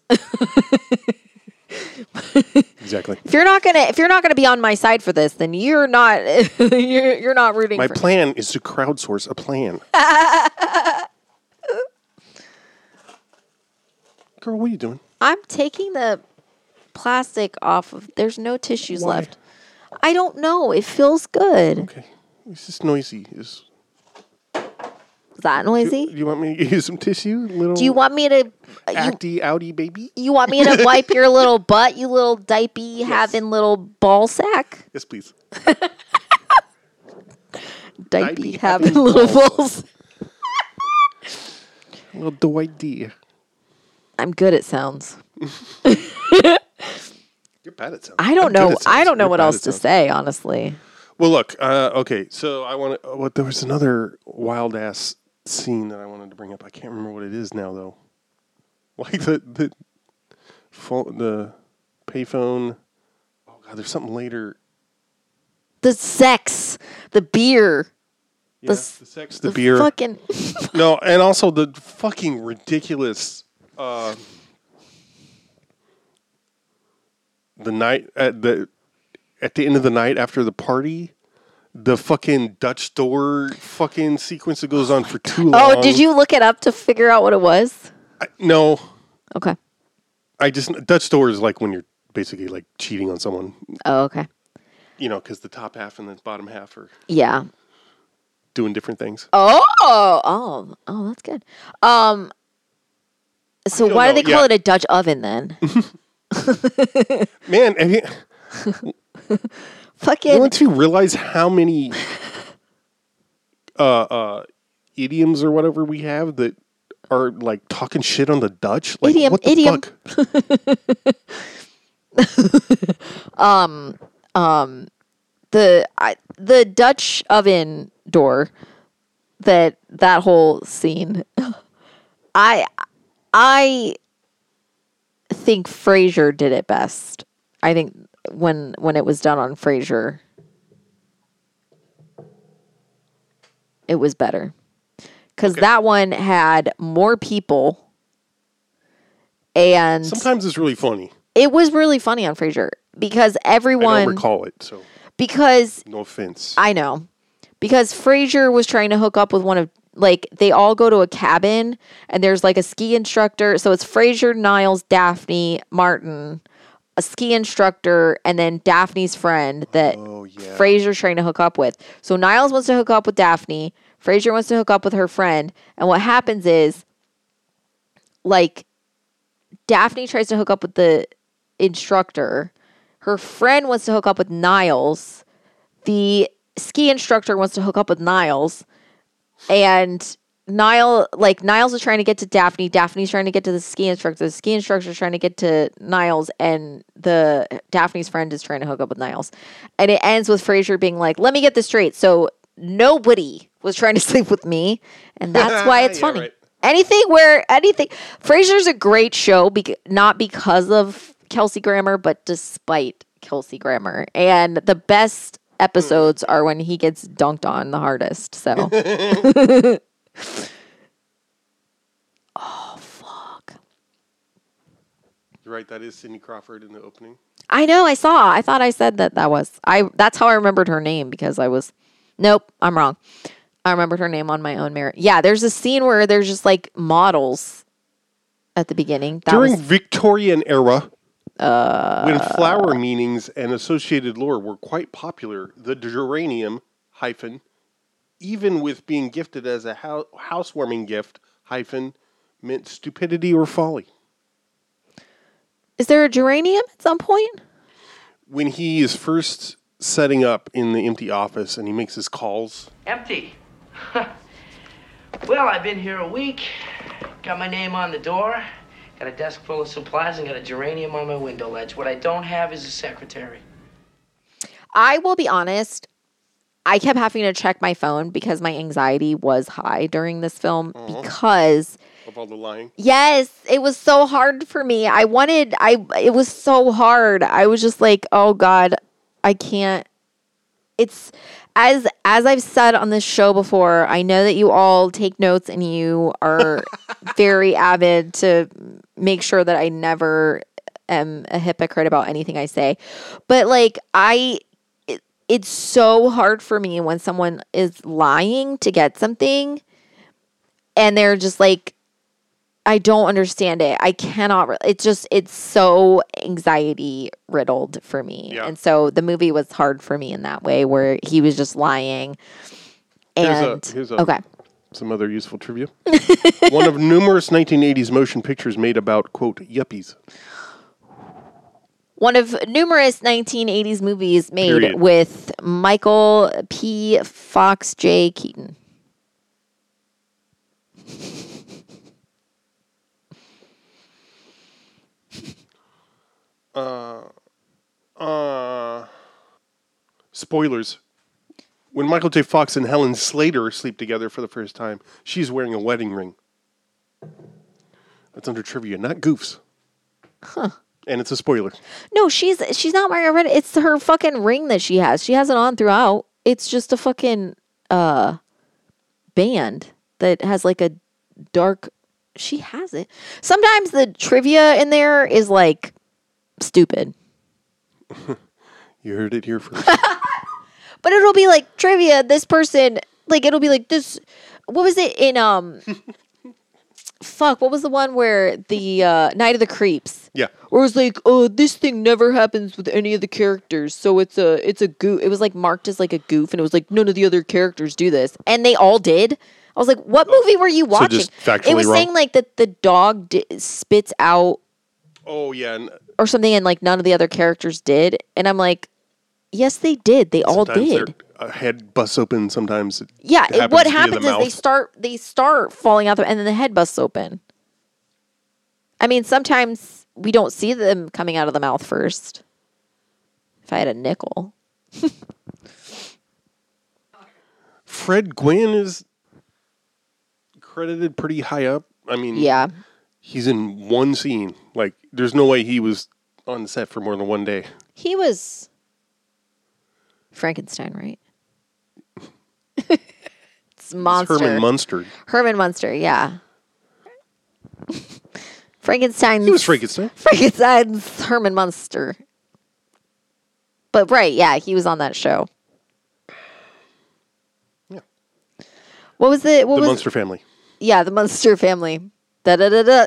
Exactly. If you're not gonna, if you're not gonna be on my side for this, then you're not, you're, you're not rooting My for. me. plan is to crowdsource a plan. Girl, what are you doing? I'm taking the plastic off of. There's no tissues Why? left. I don't know. It feels good. Okay, it's just noisy. Is that noisy? do you want me to give you some tissue? Little Do you want me to? Uh, you, acty outy baby? you want me to wipe your little butt, you little diaper having little ball sack? Yes, please. Diaper having little balls. balls. Little Dwight D. I'm good at sounds. You're bad at sound. I don't I'm know. I don't know You're what else to sounds. say, honestly. Well, look. Uh, okay, so I want to. What there was another wild ass scene that I wanted to bring up. I can't remember what it is now, though. Like the the phone, the payphone. Oh God, there's something later. The sex, the beer, Yeah, s- the sex, the, beer. fucking. No, and also the fucking ridiculous. Uh, the night at the at the end of the night after the party, the fucking Dutch door fucking sequence that goes on for too long. Oh, did you look it up to figure out what it was? I, no, Okay. I just Dutch door is like when you're basically like cheating on someone, Oh, okay. you know, because the top half and the bottom half are Yeah. doing different things. Oh, oh, oh, that's good. Um. So why do they call yeah. it a Dutch oven then? Man, have you, Fucking. you realize how many uh, uh, idioms or whatever we have that are like talking shit on the Dutch? Like, Idiom, what the idiom. fuck? the I, the Dutch oven door that that whole scene I I think Frasier did it best. I think when when it was done on Frasier, it was better because that one had more people, and Sometimes it's really funny. it was really funny on Frasier because I everyone don't recall it, so because no offense. I know. Because Frasier was trying to hook up with one of like they all go to a cabin and there's like a ski instructor. So it's Frasier, Niles, Daphne, Martin, a ski instructor, and then Daphne's friend that Oh, yeah. Frasier's trying to hook up with. So Niles wants to hook up with Daphne. Frasier wants to hook up with her friend. And what happens is like Daphne tries to hook up with the instructor. Her friend wants to hook up with Niles. The ski instructor wants to hook up with Niles. And Niall, like Niles is trying to get to Daphne. Daphne's trying to get to the ski instructor. The ski instructor is trying to get to Niles, and the Daphne's friend is trying to hook up with Niles. And it ends with Frasier being like, "Let me get this straight." So nobody was trying to sleep with me, and that's why it's Yeah, funny. right. Anything where anything, Frasier's a great show, not because of Kelsey Grammer, but despite Kelsey Grammer. And the best episodes hmm. are when he gets dunked on the hardest. So. oh fuck! You're right. That is Cindy Crawford in the opening. I know. I saw. I thought I said that that was. I. That's how I remembered her name because I was. Nope, I'm wrong. I remembered her name on my own merit. Yeah, there's a scene where there's just like models at the beginning. That During was Victorian era, uh, when flower meanings and associated lore were quite popular, the geranium hyphen, even with being gifted as a hou- housewarming gift hyphen, meant stupidity or folly. Is there a geranium at some point? When he is first setting up in the empty office and he makes his calls, Empty. well, I've been here a week. Got my name on the door. Got a desk full of supplies and got a geranium on my window ledge. What I don't have is a secretary. I will be honest. I kept having to check my phone because my anxiety was high during this film uh-huh. because of all the lying. yes, it was so hard for me. I wanted I it was so hard. I was just like, "Oh god, I can't." It's as as I've said on this show before, I know that you all take notes and you are very avid to make sure that I never am a hypocrite about anything I say. But like I it, it's so hard for me when someone is lying to get something and they're just like I don't understand it. I cannot. re- It's just it's so anxiety riddled for me, Yeah. and so the movie was hard for me in that way, where he was just lying. And Here's a, here's a, okay, some other useful trivia. One of numerous 1980s motion pictures made about, quote, yuppies. one of numerous 1980s movies made Period. with Michael P. Fox J. Keaton. Uh, uh, spoilers. When Michael J. Fox and Helen Slater sleep together for the first time, she's wearing a wedding ring. That's under trivia, not goofs. Huh. And it's a spoiler. No, she's she's not wearing a red. It's her fucking ring that she has. She has it on throughout. It's just a fucking uh band that has like a dark. She has it. Sometimes the trivia in there is like stupid, You heard it here first. but it'll be like trivia. This person, like it'll be like this. What was it in um? fuck. What was the one where the uh, Night of the Creeps? yeah. Or it was like, oh, this thing never happens with any of the characters, so it's a it's a goof. It was like marked as like a goof, and it was like none of the other characters do this, and they all did. I was like, what movie were you watching? factually it was wrong. saying like that the dog spits out Oh, yeah. And or something, and like none of the other characters did, and I'm like, yes, they did. They all sometimes did. their uh, head busts open. Sometimes it Yeah, it- happens what via the happens is they start they start falling out, the, and then the head busts open. I mean, sometimes we don't see them coming out of the mouth first. If I had a nickel, Fred Gwynne is credited pretty high up. I mean, yeah, He's in one scene. Like, there's no way he was on set for more than one day. He was Frankenstein, right? it's monster. Herman Munster. Herman Munster, yeah. Frankenstein. He was Frankenstein. Frankenstein's Herman Munster. But right, yeah, he was on that show. Yeah. What was the what the was Munster family. yeah, the Munster family. Da da da da.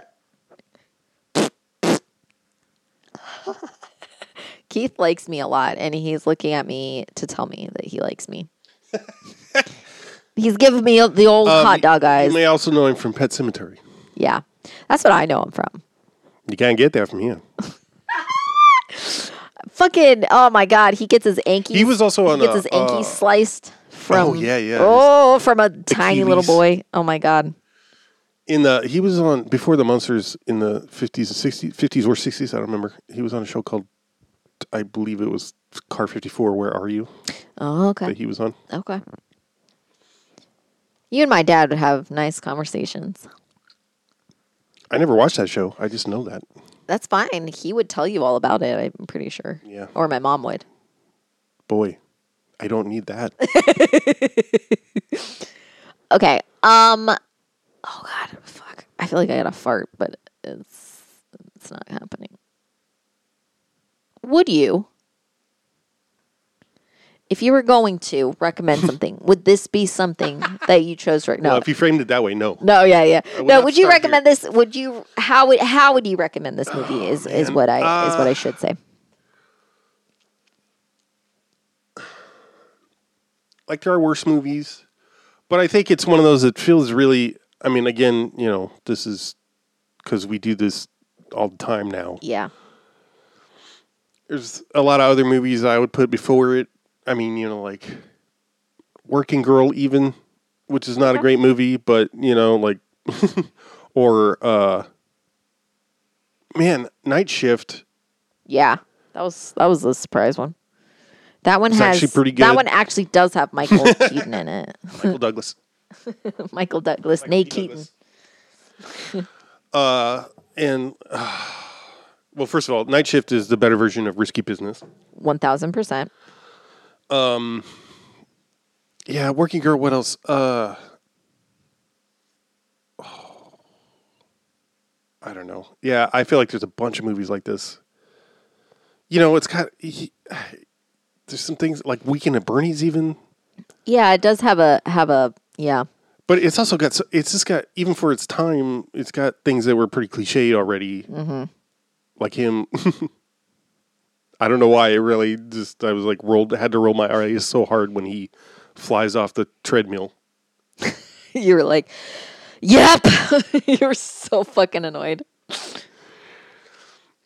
Keith likes me a lot, and he's looking at me to tell me that he likes me. he's giving me the old Um, hot dog eyes. You may also know him from Pet Sematary. Yeah, that's what I know him from. You can't get that from him. Fucking oh my god, he gets his ankies. He was also on, He gets uh, his ankies uh, sliced from. Oh, yeah, yeah. Oh, from a tiny little boy. Oh my god. In the he was on before the Munsters in the fifties and sixties, fifties or sixties. I don't remember. He was on a show called, I believe it was Car Fifty Four. Where are you? Oh, okay. That he was on. Okay. You and my dad would have nice conversations. I never watched that show. I just know that. That's fine. He would tell you all about it, I'm pretty sure. Yeah. Or my mom would. Boy, I don't need that. Okay. Um Oh god, fuck. I feel like I got a fart, but it's it's not happening. Would you if you were going to recommend something, would this be something that you chose right now? Well, if you framed it that way, no. No, yeah, yeah. would No, would you recommend this? Would you how would how would you recommend this movie? Is is man. what I is what I Uh, should say. like there are worse movies, but I think it's one of those that feels really. I mean, again, you know, this is because we do this all the time now. Yeah. There's a lot of other movies I would put before it. I mean, you know, like Working Girl, even, which is not a great movie, but you know, like, or uh, man, Night Shift. Yeah. That was that was a surprise one. That one It's has actually pretty good. That one actually does have Michael Keaton in it. Michael Douglas. Michael Douglas, Nate Keaton. Uh, and well, first of all, Night Shift is the better version of Risky Business. One thousand percent. Um, yeah, Working Girl. What else? Uh, I don't know. Yeah, I feel like there's a bunch of movies like this. You know, it's got he, there's some things like Weekend at Bernie's even, Yeah, it does have a have a yeah. but it's also got it's just got even for its time, it's got things that were pretty cliche already, Mm-hmm. Like him. I don't know why it really just I was like rolled had to roll my eyes so hard when he flies off the treadmill. you were like, Yep. you were so fucking annoyed.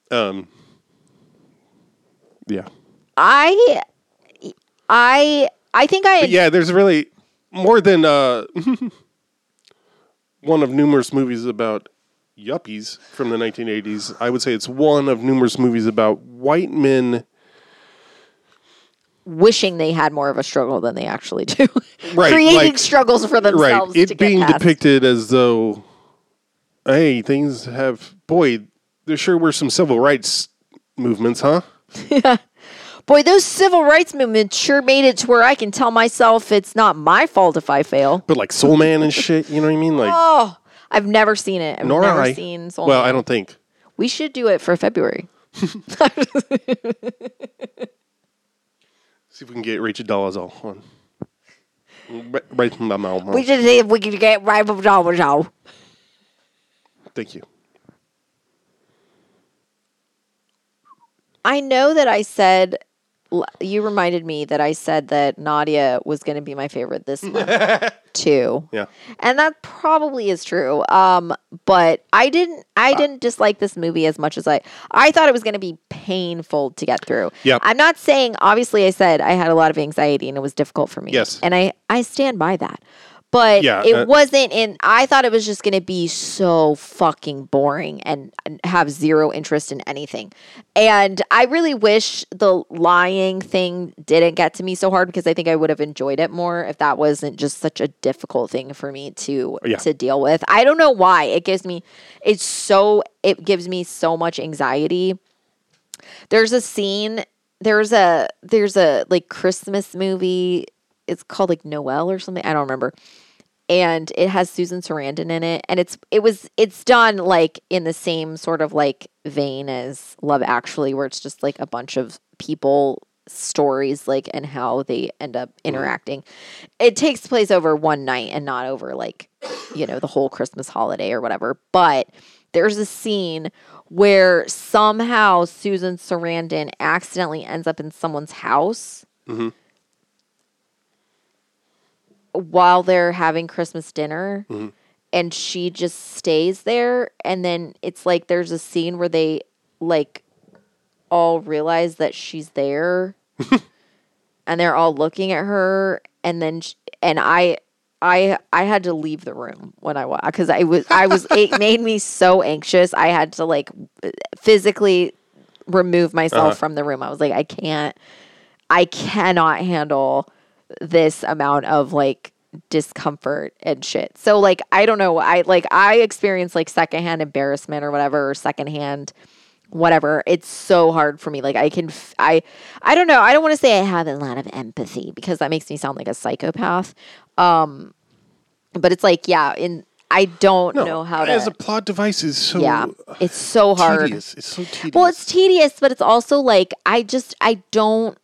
Um. Yeah, I I I think I but yeah. There's really more than uh, one of numerous movies about yuppies from the 1980s. I would say it's one of numerous movies about white men. wishing they had more of a struggle than they actually do. Right, Creating like- struggles for Right, themselves. to it being past. depicted as though, hey, things have boy. There sure were some civil rights movements, huh? Yeah. Boy, those civil rights movements sure made it to where I can tell myself it's not my fault if I fail. But like Soul Man and shit, you know what I mean? Like, Oh, I've never seen it. I've nor never I. seen Soul well, Man. I don't think. We should do it for February. See if we can get Rachel Dolezal on. Right- Right from my mouth. We should see if we can get right with Joe. Thank you. I know that I said you reminded me that I said that Nadia was going to be my favorite this month too. Yeah. And that probably is true. Um, but I didn't I didn't dislike this movie as much as I I thought it was going to be painful to get through. Yeah, I'm not saying obviously I said I had a lot of anxiety and it was difficult for me. Yes. And I I stand by that. But Yeah, it uh, wasn't in i thought it was just going to be so fucking boring and and have zero interest in anything. And i really wish the lying thing didn't get to me so hard because i think i would have enjoyed it more if that wasn't just such a difficult thing for me to Yeah. to deal with. I don't know why. It gives me it's so it gives me so much anxiety. There's a scene there's a there's a like christmas movie it's called like noel or something i don't remember. And it has susan sarandon in it and it's it was it's done like in the same sort of like vein as love actually where it's just like a bunch of people stories like and how they end up interacting. It takes place over one night and not over like you know the whole christmas holiday or whatever but there's a scene where somehow Susan Sarandon accidentally ends up in someone's house Mhm. While they're having Christmas dinner. Mhm. And she just stays there. And then it's like there's a scene where they like all realize that she's there and they're all looking at her. And then, sh- and I, I I had to leave the room when I was because I was I was it made me so anxious. I had to like physically remove myself Uh-huh. from the room. I was like, I can't, I cannot handle this amount of like discomfort and shit. So like I don't know. I like I experience like secondhand embarrassment or whatever, or secondhand whatever. It's so hard for me. Like I can f- I I don't know. I don't want to say I have a lot of empathy because that makes me sound like a psychopath. Um but it's like yeah, in I don't No, know how to as a plot device is so yeah, it's so hard. tedious. It's so tedious. Well, it's tedious, but it's also like I just I don't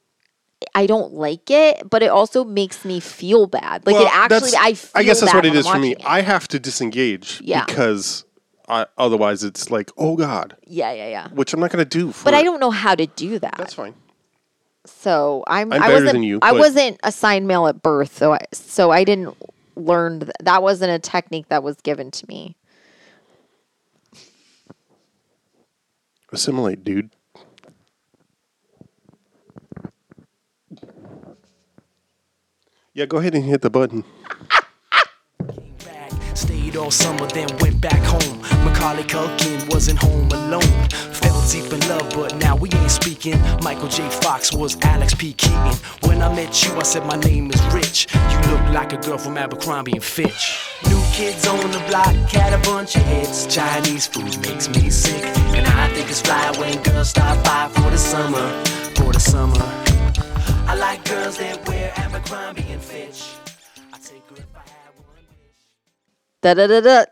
I don't like it, but it also makes me feel bad. Like Well, it actually I feel I guess that's what it is for me. it. I have to disengage Yeah. because I, otherwise it's like, oh god, Yeah, yeah, yeah. which I'm not going to do. For, But I don't know how to do that. That's fine. So I'm, I'm I better wasn't than you, I wasn't assigned male at birth, so I, so I didn't learn th- that wasn't a technique that was given to me. Assimilate, dude. Yeah, go ahead and hit the button. Stayed all summer, then went back home. Macaulay Culkin wasn't home alone. Fell deep in love, but now we ain't speaking. Michael J. Fox was Alex P. Keaton. When I met you, I said my name is Rich. You look like a girl from Abercrombie and Fitch. New kids on the block had a bunch of hits. Chinese food makes me sick, and I think it's fly when girls stop by for the summer, for the summer. I like girls that wear Abercrombie and Fitch. I take her if I one. Da da da da.